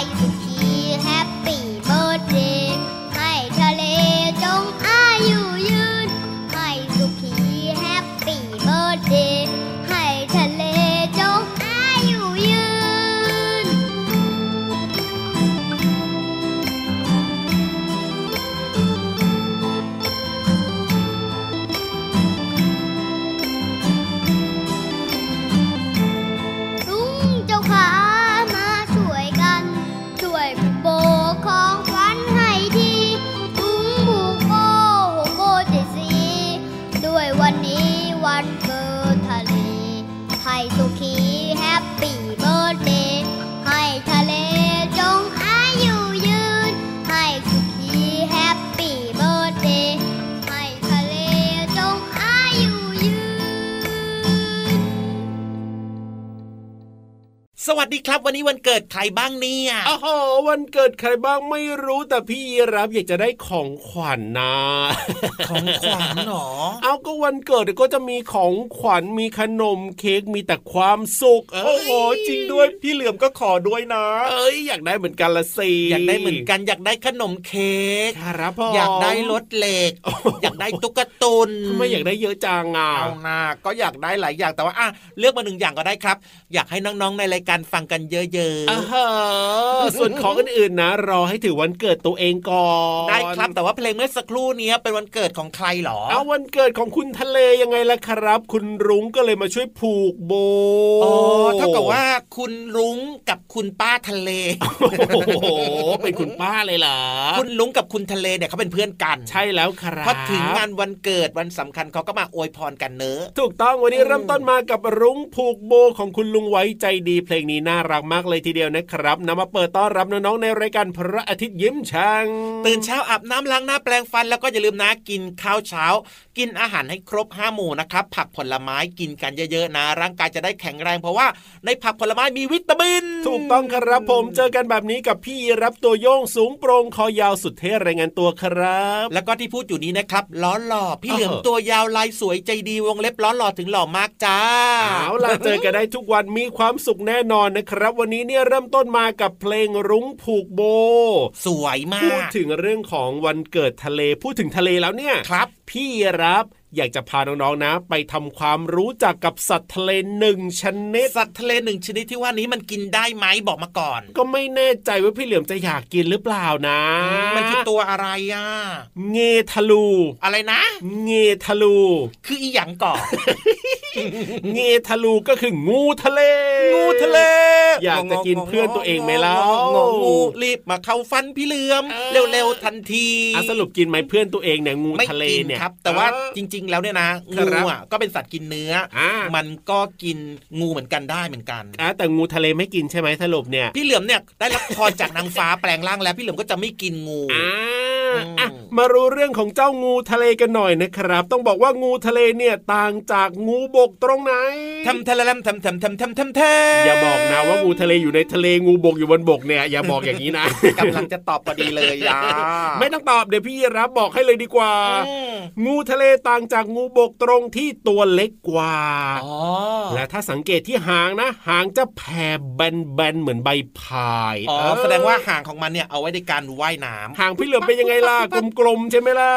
ใสวัสดีครับ วันนี้วันเกิดใครบ้างเนี่ยโอ้โหวันเกิดใครบ้างไม่รู้แต่พี่รับอยากจะได้ของขวัญนะของขวัญหรอเอาก็วันเกิดเดี๋ยวก็จะมีของขวัญมีขนมเค้กมีแต่ความสุขเอ้ยโอ้โหจริงด้วยพี่เหลือมก็ขอด้วยนะ เอ้ยอยากได้เหมือนกันละสิอยากได้เหมือนกันอยากได้ขนมเค้กครับพ่อออยากได้รถเหล็ก อยากได้ตุ๊กตุนทำไมอยากได้เยอะจังอะเอานาก็อยากได้หลายอย่างแต่ว่าอะเลือกมาหนึ่งอย่างก็ได้ครับ อยากให้น้องๆในรายการฟังกันเยอะอ่าฮะส่วนของอื่นๆนะ รอให้ถึงวันเกิดตัวเองก่อนๆได้ครับแต่ว่าเพลงเมื่อสักครู่นี้เป็นวันเกิดของใครหรอเอาวันเกิดของคุณทะเลยังไงล่ะครับ คุณรุ้งก็เลยมาช่วยผูกโบอ๋อเท่ากับว่าคุณรุ้งกับคุณป้าทะเลโอ้โหเป็นคุณป้าเลยเหรอคุณลุงกับคุณทะเลเนี่ยเขาเป็นเพื่อนกัน ใช่แล้วครับพอถึงงานวันเกิดวันสำคัญเขาก็มาอวยพรกันเนอะถูกต้องวันนี้เริ่มต้นมากับรุ้งผูกโบของคุณลุงไว้ใจดีเพลงนี้น่ารักมากเลยทีเดียวนะครับนำมาเปิดต้อนรับน้องๆในรายการพระอาทิตย์ยิ้มช่างตื่นเช้าอาบน้ำล้างหน้าแปรงฟันแล้วก็อย่าลืมนะกินข้าวเช้า กินอาหารให้ครบห้าหมู่นะครับผักผลไม้กินกันเยอะๆนะ ร่างกายจะได้แข็งแรงเพราะว่าในผักผลไม้มีวิตามิน ถูกต้องครับผมเจอกันแบบนี้กับพี่รับตัวโยงสูงโปรงคอยาวสุดเท่รายงานตัวครับ แล้วก็ที่พูดอยู่นี้นะครับล้อหล่อพี่เออเหลือมตัวยาวลายสวยใจดีวงเล็บล้อหล่อถึงหล่อมากจ้าเอาล่ะเจอกันได้ทุกวันมีความสุขแน่นอนนะครับ วันนี้เนี่ยเริ่มต้นมากับเพลงรุ้งผูกโบ สวยมาพูดกถึงเรื่องของวันเกิดทะเลพูดถึงทะเลแล้วเนี่ยครับ พี่รับอยากจะพาน้องๆนะ ไปทำความรู้จักกับสัตว์ทะเลหนึ่งชนิด สัตว์ทะเลหนึ่งชนิดที่ว่านี้มันกินได้ไหมบอกมาก่อน ก็ไม่แน่ใจว่าพี่เหลือมจะอยากกินหรือเปล่านะ มันคือตัวอะไรอะ เงทะลู อะไรนะ เงทะลู คืออีหยังก่อน เงทะลูก็คืองูทะเล งูทะเล อยากจะกินเพื่อนตัวเองไหมเล่างองูรีบมาเข้าฟันพี่เหลือมเออเร็วๆทันทีอะสรุปกินไหมเพื่อนตัวเองเนี่ยงูไม่ทะเลกินเนี่ยครับ แต่ว่าเออจริง ๆ แล้วเนี่ยนะครังูบอะก็เป็นสัตว์กินเนื้อออ่ามันก็กินงูเหมือนกันได้เหมือนกันอะแต่งูทะเลไม่กินใช่ไหมสรุปเนี่ยพี่เหลือมเนี่ยได้รับพรจากนางฟ้าแปลงร่างแล้วพี่เหลือมก็จะไม่กินงูอ่าอืมอะมารู้เรื่องของเจ้างูทะเลกันหน่อยนะครับ ต้องบอกว่างูทะเลเนี่ยต่างจากงูบกตรงไหนทำทะเลมทำทำทำทำทำทำอย่าบอกนะว่างูทะเลอยู่ในทะเลงูบกอยู่บนบกเนี่ยอย่าบอกอย่างนี้นะกำลังจะตอบพอดีเลยอะไม่ต้องตอบเดี๋ยวพี่รับบอกให้เลยดีกว่าอืมงูทะเลต่างจากงูบกตรงที่ตัวเล็กกว่าอ๋อและถ้าสังเกตที่หางนะ หางจะแผ่แบนๆเหมือนใบพายอ๋อเออแสดงว่าหางของมันเนี่ยเอาไว้ในการว่ายน้ำหางพี่เหลือมเป็นยังไงล่ะกลมๆใช่ไหมล่ะ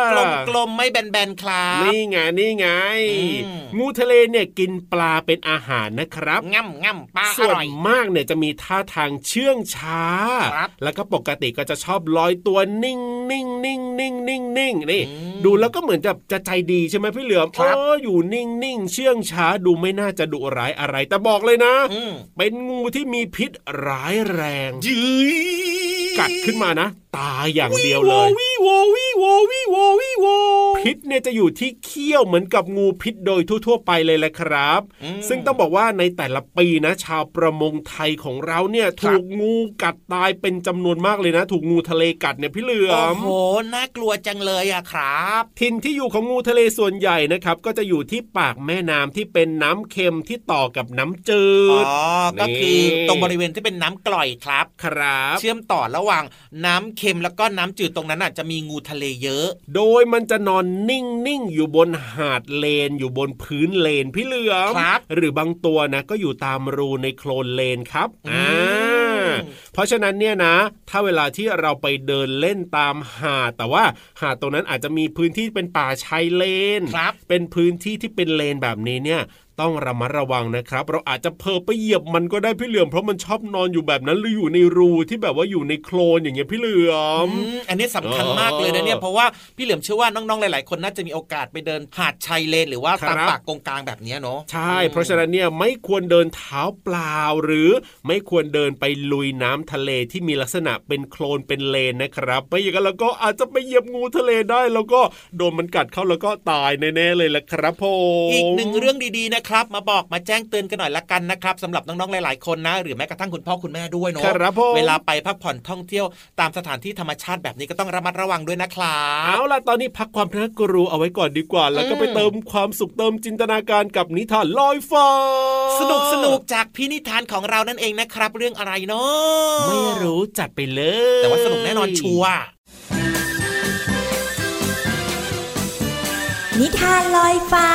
กลมๆไม่แบนๆครับนี่ไงนี่ไงอืมงูทะเลเนี่ยกินปลาเป็นอาหารนะครับง่ำง่ำปลาอส่วนร่อยมากเนี่ยจะมีท่าทางเชื่องช้าครับแล้วก็ปกติก็จะชอบลอยตัวนิ่นิ่งนิ่งนิ่งนิ่งนิ่งนี่อืมดูแล้วก็เหมือนจะจะใจดีใช่ไหมพี่เหลือมครับเอออยู่นิ่งนิ่งเชื่องช้าดูไม่น่าจะดุร้ายอะไร แต่บอกเลยนะอืมเป็นงูที่มีพิษร้ายแรงยืยกัดขึ้นมานะ ตายอย่างเดียวเลยวิโววิโววิโววิโวพิษเนี่ยจะอยู่ที่เขี้ยวเหมือนกับงูพิษโดยทั่ว ๆ ไปเลยแหละครับ ซึ่งต้องบอกว่าในแต่ละปีนะ ชาวประมงไทยของเราเนี่ย ถูกงูกัดตายเป็นจำนวนมากเลยนะ ถูกงูทะเลกัดเนี่ยพี่เหลือโอ้โหน่ากลัวจังเลยอะครับถิ่นที่อยู่ของงูทะเลส่วนใหญ่นะครับ ก็จะอยู่ที่ปากแม่น้ำที่เป็นน้ำเค็มที่ต่อกับน้ำจืดอ๋อก็คือตรงบริเวณที่เป็นน้ำกร่อยครับ ครับ เชื่อมต่อระหว่างน้ำเค็มแล้วก็น้ำจืดตรงนั้นอาจจะมีงูทะเลเยอะ โดยมันจะนอนนิ่งๆอยู่บนหาดเลนอยู่บนพื้นเลนพี่เหลือมครับ หรือบางตัวนะก็อยู่ตามรูในโคลนเลนครับอือ่ามเพราะฉะนั้นเนี่ยนะ ถ้าเวลาที่เราไปเดินเล่นตามหาดแต่ว่าหาดตรงนั้นอาจจะมีพื้นที่เป็นป่าชายเลนครับเป็นพื้นที่ที่เป็นเลนแบบนี้เนี่ย ต้องระมัดระวังนะครับ เราอาจจะเพลอไปเหยียบมันก็ได้พี่เหลือมเพราะมันชอบนอนอยู่แบบนั้นหรืออยู่ในรูที่แบบว่าอยู่ในโคลนอย่างเงี้ยพี่เหลือมอืมอันนี้สำคัญเออมากเลยนะเนี่ยเพราะว่าพี่เหลือมเชื่อว่าน้องๆหลาย ๆ คนน่าจะมีโอกาสไปเดินหาดชายเลนหรือว่าครับตามปากกงกลางแบบเนี้ยเนาะใช่ เพราะฉะนั้นเนี่ยไม่ควรเดินเท้าเปล่า หรือไม่ควรเดินไปลุยน้ำทะเลที่มีลักษณะเป็นโคลนเป็นเลนนะครับไม่อย่างนั้นแล้วก็อาจจะไปเหยียบงูทะเลได้ แล้วก็โดนมันกัดเข้าแล้วก็ตายแน่ๆเลยละครับผมอีกหนึ่งเรื่องดีๆนะครับมาบอกมาแจ้งเตือนกันหน่อยละกันนะครับสำหรับน้องๆหลาย ๆคนนะ หรือแม้กระทั่งคุณพ่อคุณแม่ด้วยเนาะครับผมเวลาไปพักผ่อนท่องเที่ยวตามสถานที่ธรรมชาติแบบนี้ก็ต้องระมัดระวังด้วยนะครัเอาบล่ะตอนนี้พักความน่ากลัวเอาไว้ก่อนดีกว่า แล้วก็อืมไปเติมความสุขเติมจินตนาการกับนิทานลอยฟ้าสนุกสนุกจากพี่นิทานของเรานั่นเองนะครับ เรื่องอะไรเนาะไม่รู้จัดไปเลย แต่ว่าสนุกแน่นอนชัวร์นิทานลอยฟ้า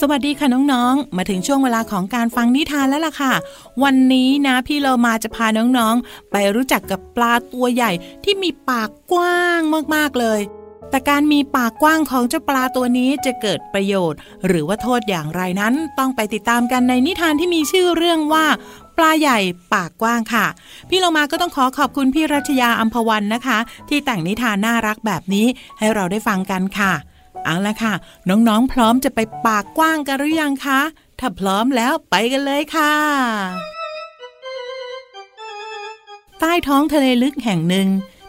สวัสดีค่ะน้องๆ มาถึงช่วงเวลาของการฟังนิทานแล้วล่ะค่ะ วันนี้นะพี่เรามาจะพาน้องๆ ไปรู้จักกับปลาตัวใหญ่ที่มีปากกว้างมากๆเลย แต่การมีปากกว้างของเจ้าปลาตัวนี้จะเกิดประโยชน์ หรือว่าโทษอย่างไรนั้นต้องไปติดตามกันในนิทานที่มีชื่อเรื่องว่าปลาใหญ่ปากกว้างค่ะ พี่เรามาก็ต้องขอขอบคุณพี่รัชยาอัมพวันนะคะ ที่แต่งนิทานน่ารักแบบนี้ให้เราได้ฟังกันค่ะ เอาละค่ะ น้องๆ พร้อมจะไปปากกว้างกันหรือยังคะ ถ้าพร้อมแล้วไปกันเลยค่ะ ใต้ท้องทะเลลึกแห่งหนึ่ง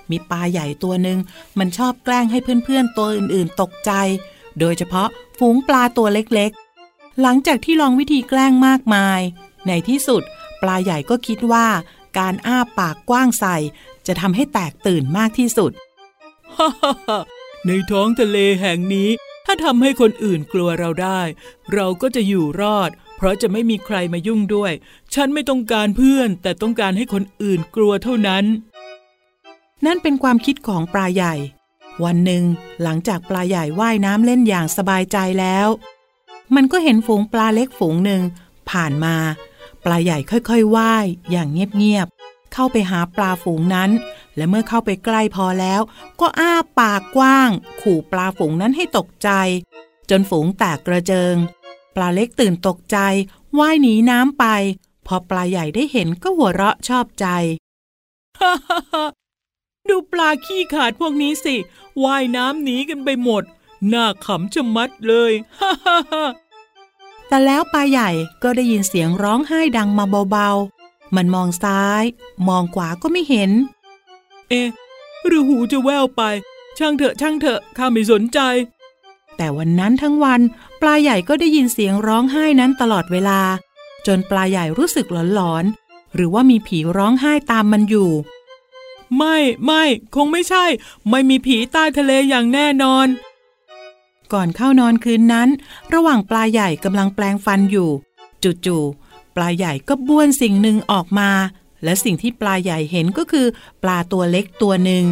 มีปลาใหญ่ตัวหนึ่งมันชอบแกล้งให้เพื่อนๆ ตัวอื่นๆ ตกใจ โดยเฉพาะฝูงปลาตัวเล็กๆ หลังจากที่ลองวิธีแกล้งมากมาย ในที่สุด ปลาใหญ่ก็คิดว่าการอ้าปากกว้างใส่ จะทำให้แตกตื่นมากที่สุดฮ่า ในท้องทะเลแห่งนี้ ถ้าทำให้คนอื่นกลัวเราได้ เราก็จะอยู่รอด เพราะจะไม่มีใครมายุ่งด้วย ฉันไม่ต้องการเพื่อน แต่ต้องการให้คนอื่นกลัวเท่านั้น นั่นเป็นความคิดของปลาใหญ่ วันหนึ่ง หลังจากปลาใหญ่ว่ายน้ำเล่นอย่างสบายใจแล้ว มันก็เห็นฝูงปลาเล็กฝูงหนึ่งผ่านมา ปลาใหญ่ค่อยๆว่ายอย่างเงียบๆเข้าไปหาปลาฝูงนั้น และเมื่อเข้าไปใกล้พอแล้ว ก็อ้าปากกว้าง ขู่ปลาฝูงนั้นให้ตกใจ จนฝูงแตกกระเจิง ปลาเล็กตื่นตกใจว่ายหนีน้ำไป พอปลาใหญ่ได้เห็นก็หัวเราะชอบใจฮ่าฮ่าฮ่าดูปลาขี้ขาดพวกนี้สิว่ายน้ำหนีกันไปหมด น่าขำชะมัดเลยฮ่าฮ่าฮ่าแต่แล้วปลาใหญ่ก็ได้ยินเสียงร้องไห้ดังมาเบาๆ มันมองซ้าย มองขวาก็ไม่เห็น เอ๊ะหรือหูจะแว่วไป ช่างเถอะช่างเถอะข้าไม่สนใจ แต่วันนั้นทั้งวัน ปลาใหญ่ก็ได้ยินเสียงร้องไห้นั้นตลอดเวลา จนปลาใหญ่รู้สึกหลอนๆหรือว่ามีผีร้องไห้ตามมันอยู่ ไม่ไม่คงไม่ใช่ ไม่มีผีใต้ทะเลอย่างแน่นอน ก่อนเข้านอนคืนนั้น ระหว่างปลาใหญ่กำลังแปลงฟันอยู่ จู่ๆปลาใหญ่ก็บ้วนสิ่งหนึ่งออกมา และสิ่งที่ปลาใหญ่เห็นก็คือ ปลาตัวเล็กตัวหนึ่ง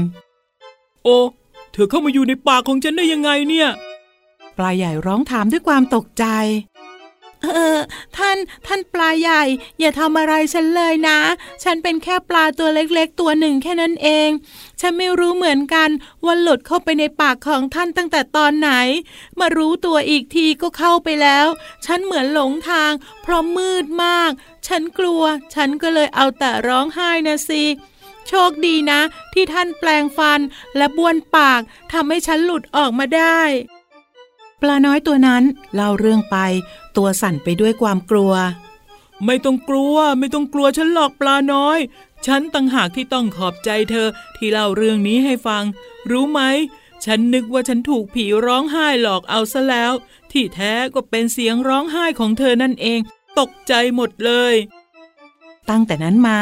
โอ้ เธอเข้ามาอยู่ในปากของฉันได้ยังไงเนี่ย ปลาใหญ่ร้องถามด้วยความตกใจ เออ ท่านท่านปลาใหญ่ อย่าทำอะไรฉันเลยนะ ฉันเป็นแค่ปลาตัวเล็กๆ ตัวหนึ่งแค่นั้นเอง ฉันไม่รู้เหมือนกันว่าหลุดเข้าไปในปากของท่านตั้งแต่ตอนไหน มารู้ตัวอีกทีก็เข้าไปแล้ว ฉันเหมือนหลงทาง เพราะมืดมาก ฉันกลัว ฉันก็เลยเอาแต่ร้องไห้นะสิโชคดีนะ ที่ท่านแปลงฟันและบ้วนปากทำให้ฉันหลุดออกมาได้ ปลาน้อยตัวนั้นเล่าเรื่องไป ตัวสั่นไปด้วยความกลัว ไม่ต้องกลัว ไม่ต้องกลัวฉันหลอกปลาน้อย ฉันต่างหากที่ต้องขอบใจเธอที่เล่าเรื่องนี้ให้ฟัง รู้ไหม ฉันนึกว่าฉันถูกผีร้องไห้หลอกเอาซะแล้ว ที่แท้ก็เป็นเสียงร้องไห้ของเธอนั่นเอง ตกใจหมดเลย ตั้งแต่นั้นมา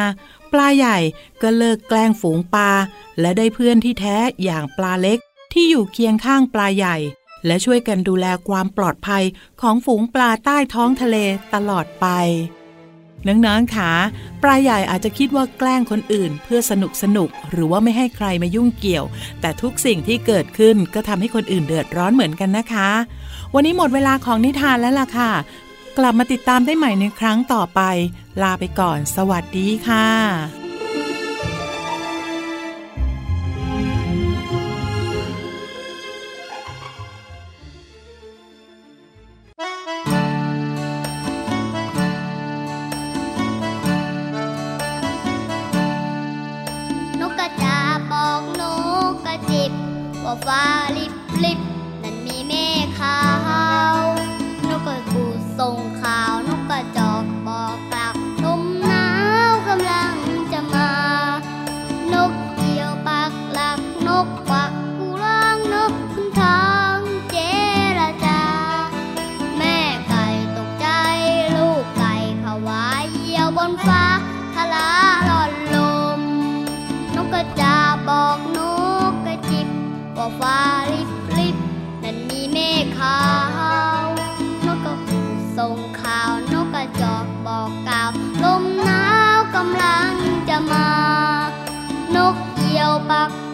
ปลาใหญ่ก็เลิกแกล้งฝูงปลาและได้เพื่อนที่แท้อย่างปลาเล็กที่อยู่เคียงข้างปลาใหญ่ และช่วยกันดูแลความปลอดภัยของฝูงปลาใต้ท้องทะเลตลอดไป น้องๆค่ะปลาใหญ่อาจจะคิดว่าแกล้งคนอื่น เพื่อสนุกสนุกหรือว่าไม่ให้ใครมายุ่งเกี่ยว แต่ทุกสิ่งที่เกิดขึ้นก็ทำให้คนอื่นเดือดร้อนเหมือนกันนะคะ วันนี้หมดเวลาของนิทานแล้วล่ะค่ะ กลับมาติดตามได้ใหม่ในครั้งต่อไป ลาไปก่อน สวัสดีค่ะ เกี่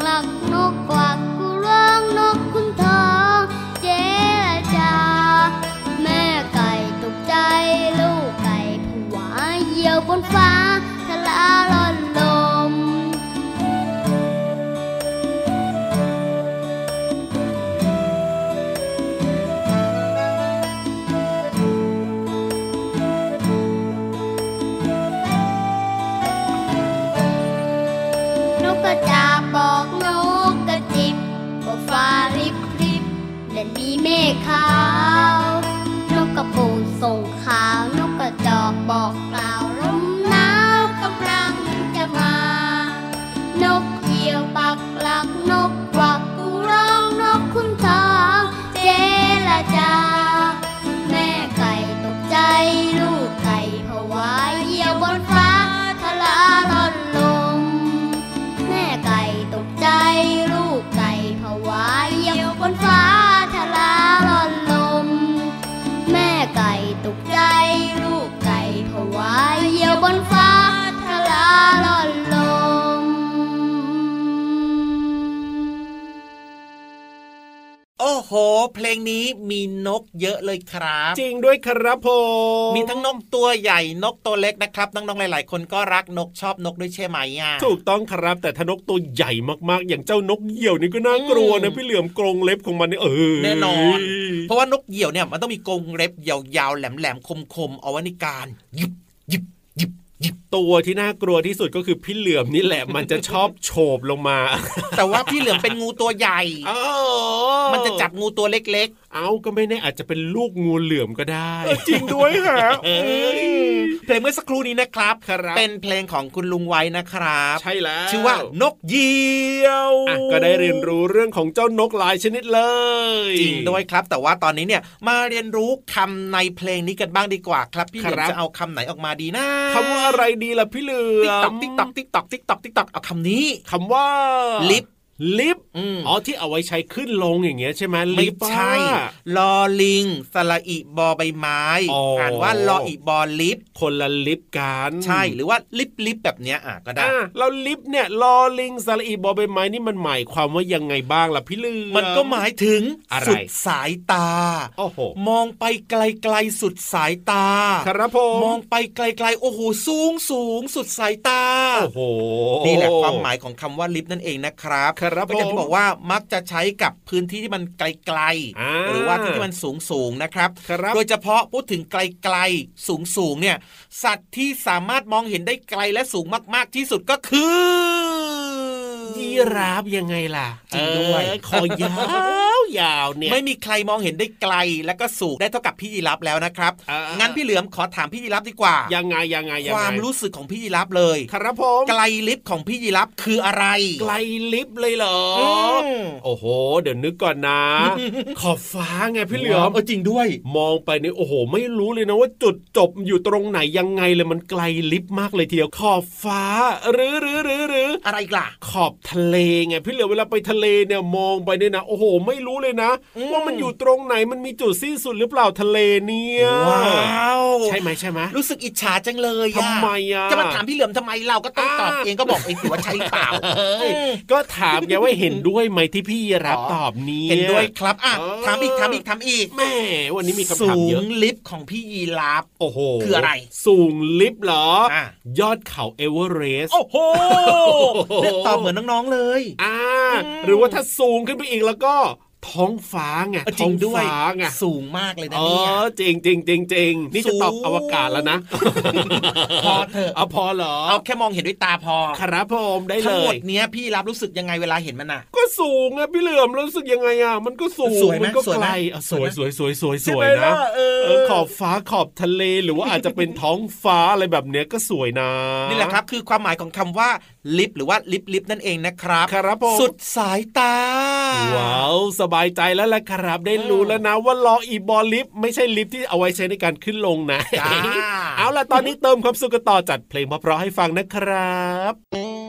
เพลงนี้มีนกเยอะเลยครับ จริงด้วยครับผมมีทั้งนกตัวใหญ่นกตัวเล็กนะครับน้องๆหลาย ๆ คนก็รักนกชอบนกด้วยใช่ไหมอะถูกต้องครับ แต่ถ้านกตัวใหญ่มากๆ อย่างเจ้านกเหยี่ยวนี่ก็น่ากลัวนะพี่เหลือมกรงเล็บของมันนี่เออแน่นอน เพราะว่านกเหยี่ยวเนี่ยมันต้องมีกรงเล็บยาวๆแหลมๆคมๆเอาไว้ในการหยิบหยิบหยิบหยิบ ตัวที่น่ากลัวที่สุดก็คือพี่เหลือมนี่แหละ มันจะชอบโฉบลงมา แต่ว่าพี่เหลือมเป็นงูตัวใหญ่อ๋อมันจะจับงูตัวเล็กเอาก็ไม่แน่อาจจะเป็นลูกงูเหลือมก็ได้ จริงด้วยฮะๆเอ้ยเพลงเมื่อสักครู่นี้นะครับครับ เป็นเพลงของคุณลุงไว้นะครับ ใช่แล้ว ชื่อว่านกเหยี่ยวอะก็ได้เรียนรู้เรื่องของเจ้านกหลายชนิดเลย จริงด้วยครับ แต่ว่าตอนนี้เนี่ยมาเรียนรู้คำในเพลงนี้กันบ้างดีกว่าครับ พี่เหลือมจะเอาคำไหนออกมาดีนะคำว่าอะไรดีล่ะพี่เหลืติ๊กอตอกมติ๊กตอกติ๊กตอกติ๊กตอกติ๊กตอกเอาคำนี้คำว่าลิป ลิฟต์อืมอ๋อที่เอาไว้ใช้ขึ้นลงอย่างเงี้ยใช่ไหมไม่ลิฟต์ใช่อะลอลิงสระอีบอใบไม้อ๋ออ่อ่านว่าลออีบอลิฟต์คนละลิฟต์กันใช่หรือว่าลิฟต์ลิฟต์แบบเนี้ยอะก็ได้อะแล้วลิฟต์เนี่ยลอลิงสระอีบอใบไม้นี่มันหมายความว่ายังไงบ้างล่ะพี่ลือมันก็หมายถึงอะไรสุดสายตาโอ้โหมองไปไกลๆสุดสายตา ครับผมมองไปไกลๆโอ้โหสูงสูงสุดสายตาโอ้โหนี่แหละความหมายของคำว่าลิฟต์นั่นเองนะครับครับก็อย่างผมที่บอกว่ามักจะใช้กับพื้นที่ที่มันไกลอ่าๆหรือว่าที่ที่มันสูงสูงๆนะครับครับโดยเฉพาะพูดถึงไกลๆสูงสูงๆเนี่ยสัตว์ที่สามารถมองเห็นได้ไกลและสูงมาก ๆที่สุดก็คือ ยีราฟยังไงล่ะจริงด้วยเออคอยาวยาวเนี่ยไม่มีใครมองเห็นได้ไกล และก็สูงได้เท่ากับพี่ยีรับแล้วนะครับอ่างั้งั้นพี่เหลือมขอถามพี่ยีรับดีกว่า ยังไงยังไงยังคไงวามรู้สึกของพี่ยีรับเลย ครับผมไกลลิฟต์ของพี่ยีรับคืออะไร ไกลลิฟต์เลยเหรออมโอ้โห เดี๋ยวนึกก่อนนะ ขอบฟ้าไงพี่เหลือมเออจริงด้วย มองไปนี่โอ้โห ไม่รู้เลยนะว่าจุดจบอยู่ตรงไหนยังไงเลยมันไกลลิฟต์มากเลยทีเดียวขอบฟ้าหรือหรือหรือหรืออะไรอีกล่ะ ขอบทะเลไงพี่เหลือเวลาไปทะเลเนี่ยมองไปเนี่ยนะโอ้โห ไม่รู้เลยนะอืมว่ามันอยู่ตรงไหนมันมีจุดสิ้นสุดหรือเปล่าทะเลเนี่ยว้าวใช่ไหมใช่ไหมรู้สึกอิจฉาจังเลยอะทำไมอะจะมาถามพี่เหลือมทำไมเราก็ต้องตอบอ่าเองก็บอกเองสิว่าใช่หรือเปล่าเอ้ยก็ถามแกว่าเห็นด้วยไหมที่พี่รับอ๋อตอบนี้เห็นด้วยครับอะเออถามอีกถามอีกถามอีกแม่วันนี้มีคำสูถามเยอะงลิฟต์ของพี่ยีราฟโอ้โหคืออะไร สูงลิฟต์เหรออะยอดเขาเอเวอเรสต์โอ้โหเนี่ยตอบเหมือนน้องๆเลย อ่าอืมหรือว่าถ้าสูงขึ้นไปอีกแล้วก็ ท้องฟ้าไงเออจท้ริองงด้วยฟ้าไงสูงมากเลยนะเอเนี่ยอจริงจริงจริงจริงนี่จะตอบสูงอวกาศแล้วนะ พอเถอะเอาพอเหรอเอาแค่มองเห็นด้วยตาพอ ครับผมได้ทั้เลงหมยดเนี้ยพี่รับรู้สึกยังไงเวลาเห็นมันอะ ก็สูงอะพี่เหลือมรู้สึกยังไงอะมันก็สูงสวยไหมมันก็สวยไกไหมลอะสวยสสววยยสวยสวยสใช่วไหมยนะล่ะเออเออขอบฟ้าขอบทะเลหรือว่าอาจจะเป็นท้องฟ้าอะไรแบบเนี้ยก็สวยนะนี่แหละครับ คือความหมายของคำว่าลิฟต์หรือว่าลิฟต์ลิฟต์นั่นเองนะครับครับผมสุดสายตา ว้าว สบายใจแล้วแหละครับ ได้รู้แล้วนะว่าล้ออีบอลลิฟต์ไม่ใช่ลิฟต์ที่เอาไว้ใช้ในการขึ้นลงนะจ้าเอาล่ะตอนนี้เติมความสุขกันต่อจัดเพลงเพราะๆให้ฟังนะครับ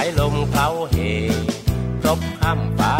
ายลมเขาเหครบข้ามฟ้า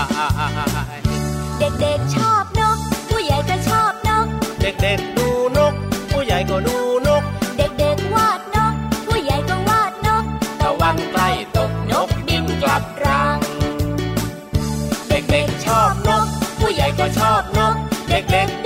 ายเด็กๆชอบนก ผู้ใหญ่ก็ชอบนก เด็กๆดูนก ผู้ใหญ่ก็ดูนก เด็กๆวาดนก ผู้ใหญ่ก็วาดนกตะวันใกล้ตกนกบินกลับรัง เด็กๆชอบนก ผู้ใหญ่ก็ชอบนก เด็กๆ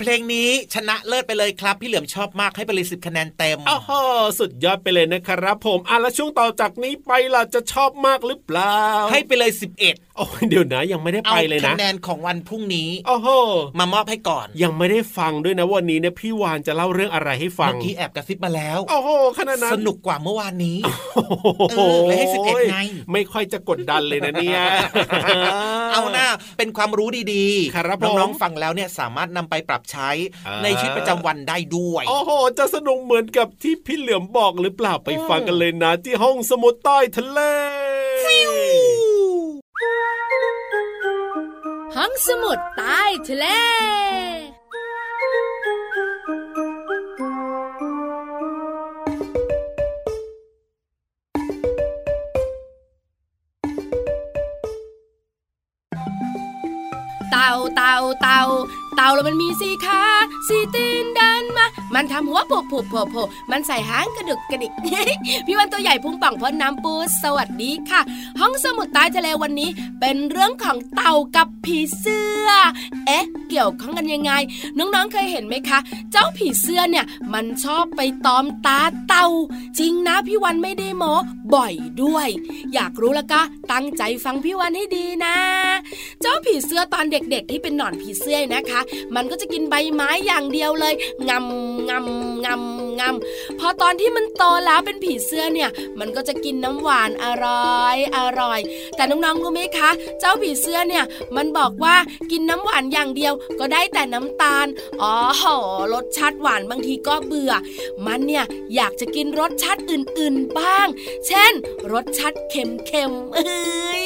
เพลงนี้ชนะเลิศไปเลยครับ พี่เหลือมชอบมากให้ไปเลยสิบคะแนนเต็มอ้โหสุดยอดไปเลยนะครับ ผมอะแล้วช่วงต่อจากนี้ไปล่ะจะชอบมากหรือเปล่า ให้ไปเลยสิบเอ็ด โอ้ยเดี๋ยวนะยังไม่ได้เอาไปเลยนะคะแนนของวันพรุ่งนี้โอ้โหมามอบให้ก่อน ยังไม่ได้ฟังด้วยนะวันนี้เนี่ยพี่วานจะเล่าเรื่องอะไรให้ฟังเมื่อกี้แอบกระซิบมาแล้วโอ้โหขนาดนั้นสนุกกว่าเมื่อวานนี้โอ้โหเออเลยให้11ไงไม่ค่อยจะกดดันเลยนะเนี่ยเอาหน้าเป็นความรู้ดีๆครับผมน้องๆฟังแล้วเนี่ยสามารถนำไปปรับใช้อ่าในชีวิตประจำวันได้ด้วยโอ้โหจะสนุกเหมือนกับที่พี่เหลือมบอกหรือเปล่าไปฟังกันเลยนะ ที่ห้องสมุดใต้ทะเล ห้องสมุดใต้ทะเลเต่าเต่าเต่าเต่าแล้วมันมีสีขาสีตีนเดินมา มันทำหัวโผล่โผล่โผล่โผล่มันใส่หางกระดึกกระดิกพี่วันตัวใหญ่พุงป่องพ้นน้ำปูสวัสดีค่ะ ห้องสมุดใต้ทะเลวันนี้ เป็นเรื่องของเต่ากับผีเสื้อ เอ๊ะ เกี่ยวข้องกันยังไง น้องๆเคยเห็นไหมคะ เจ้าผีเสื้อเนี่ยมันชอบไปตอมตาเต่า จริงนะพี่วันไม่ได้โมบ่อยด้วย อยากรู้แล้วก็ตั้งใจฟังพี่วันให้ดีนะ เจ้าผีเสื้อตอนเด็กๆ ที่เป็นหนอนผีเสื้อนะคะ มันก็จะกินใบไม้อย่างเดียวเลยงำงำงำงำพอตอนที่มันโตแล้วเป็นผีเสื้อเนี่ย มันก็จะกินน้ำหวานอร่อยอร่อย แต่น้องๆรู้ไหมคะ เจ้าผีเสื้อเนี่ยมันบอกว่ากินน้ำหวานอย่างเดียวก็ได้แต่น้ำตาลอ๋อรสชาติหวานบางทีก็เบื่อ มันเนี่ยอยากจะกินรสชาติอื่นๆบ้าง เช่นรสชาติเค็มๆเอ้ย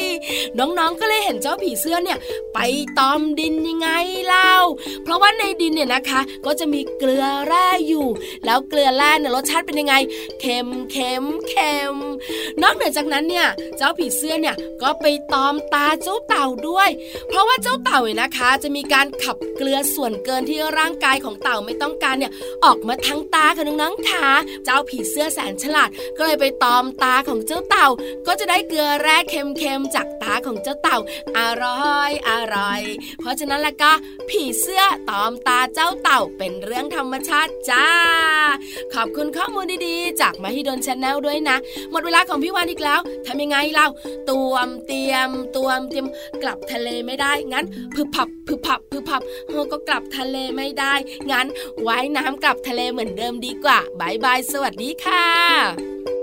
น้องๆก็เลยเห็นเจ้าผีเสื้อเนี่ย ไปตอมดินยังไงเล่า เพราะว่าในดินเนี่ยนะคะ ก็จะมีเกลือแร่อยู่ แล้วเกลือแร่เนี่ยรสชาติเป็นยังไงเค็มเค็มเค็มนอกเหนือจากนั้นเนี่ยเจ้าผีเสื้อเนี่ยก็ไปตอมตาเจ้าเต่าด้วย เพราะว่าเจ้าเต่าเนี่ยนะคะ จะมีการขับเกลือส่วนเกินที่ร่างกายของเต่าไม่ต้องการเนี่ยออกมาทางตาค่ะน้องๆค่ะเจ้าผีเสื้อแสนฉลาดก็เลยไปตอมตาของเจ้าเต่าก็จะได้เกลือแร่เค็มๆจากตาของเจ้าเต่า อร่อยอร่อย เพราะฉะนั้นแล้วก็ผีเสื้อตอมตาเจ้าเต่าเป็นเรื่องธรรมชาติจ้า ขอบคุณข้อมูลดีๆ จากมาฮิดนชาแนลด้วยนะ หมดเวลาของพี่วานอีกแล้วทำยังไงเราตวมเตรียมตวมเตรียมกลับทะเลไม่ได้ งั้นพึบพับพึบพับพึบพับเฮก็กลับทะเลไม่ได้ งั้นว่ายน้ำกลับทะเลเหมือนเดิมดีกว่าบายบายสวัสดีค่ะ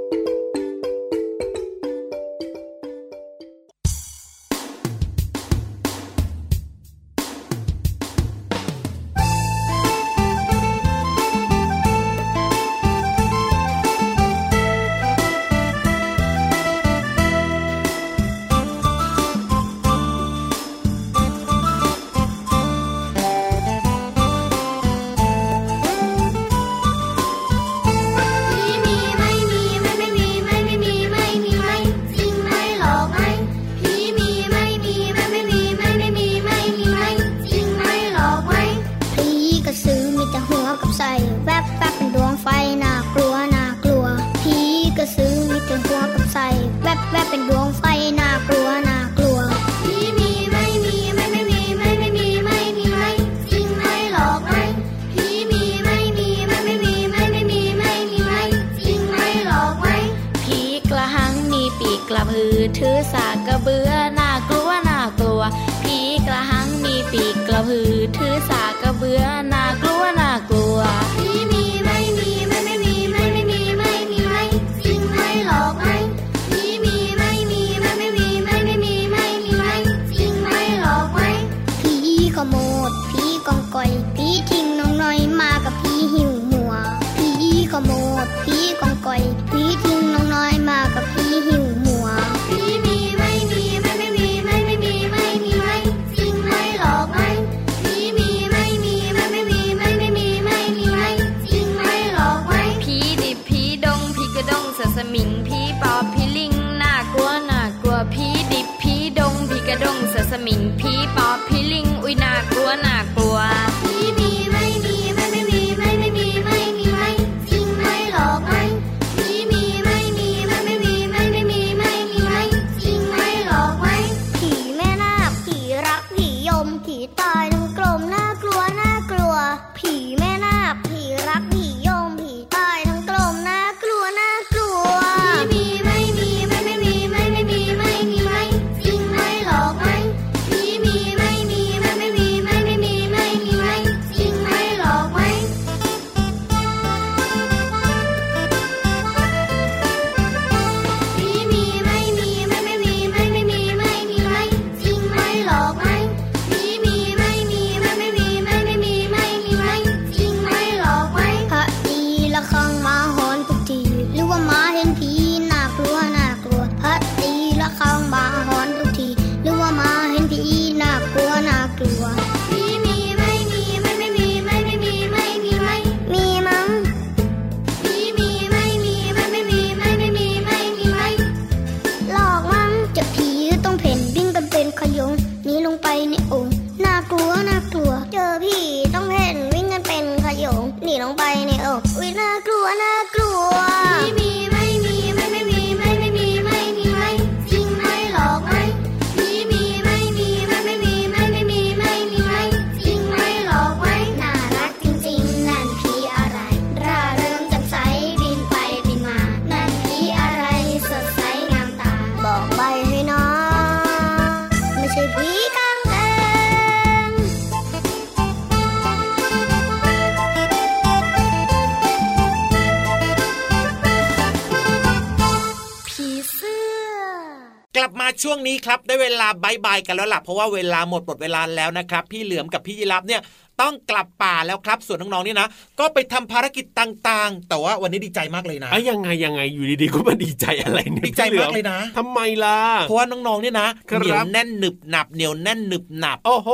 าบายบายกันแล้วล่ะเพราะว่าเวลาหมดหมดเวลาแล้วนะครับ พี่เหลือมกับพี่ยีรับเนี่ย ต้องกลับป่าแล้วครับ ส่วนน้องๆนี่นะ ก็ไปทำภารกิจต่างๆ แต่ว่าวันนี้ดีใจมากเลยนะอะยังไงยังไงอยู่ดีๆก็มาดีใจอะไรเนี่ยดีใจมากเลยนะ ทำไมล่ะเพราะว่าน้องๆนี่นะเหนียวแน่นหนึบหนับเหนียวแน่นหนึบหนับ โอ้โห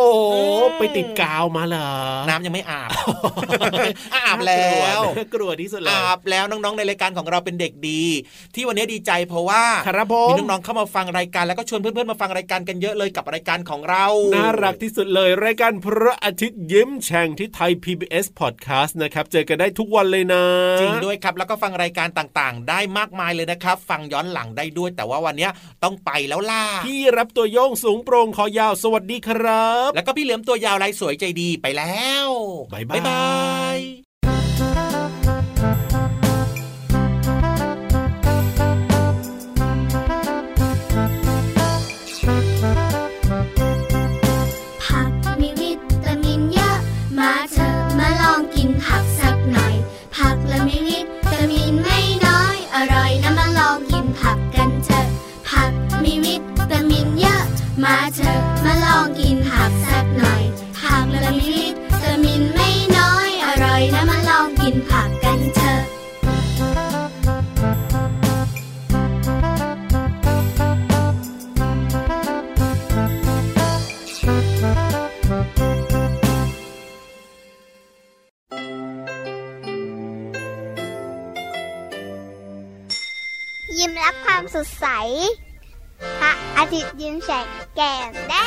ไปติดกาวมาเหรอน้ำยังไม่อาบอาบแล้วกลัวที่สุดเลยอาบแล้วน้องๆในรายการของเราเป็นเด็กดี ที่วันนี้ดีใจเพราะว่าครับผมมีน้องๆเข้ามาฟังรายการแล้วก็ชวนเพื่อนๆมาฟังรายการกันเยอะเลยกับรายการของเราน่ารักที่สุดเลยรายการพระอาทิตย์ยิ้มแช่งที่ไทย PBS Podcast นะครับเจอกันได้ทุกวันเลยนะ จริงด้วยครับแล้วก็ฟังรายการต่างๆ ได้มากมายเลยนะครับ ฟังย้อนหลังได้ด้วย แต่ว่าวันนี้ต้องไปแล้วล่ะพี่รับตัวโยงสูงโปร่งคอยาวสวัสดีครับ แล้วก็พี่เหลือมตัวยาวลายสวยใจดีไปแล้วบ๊ายบาย Can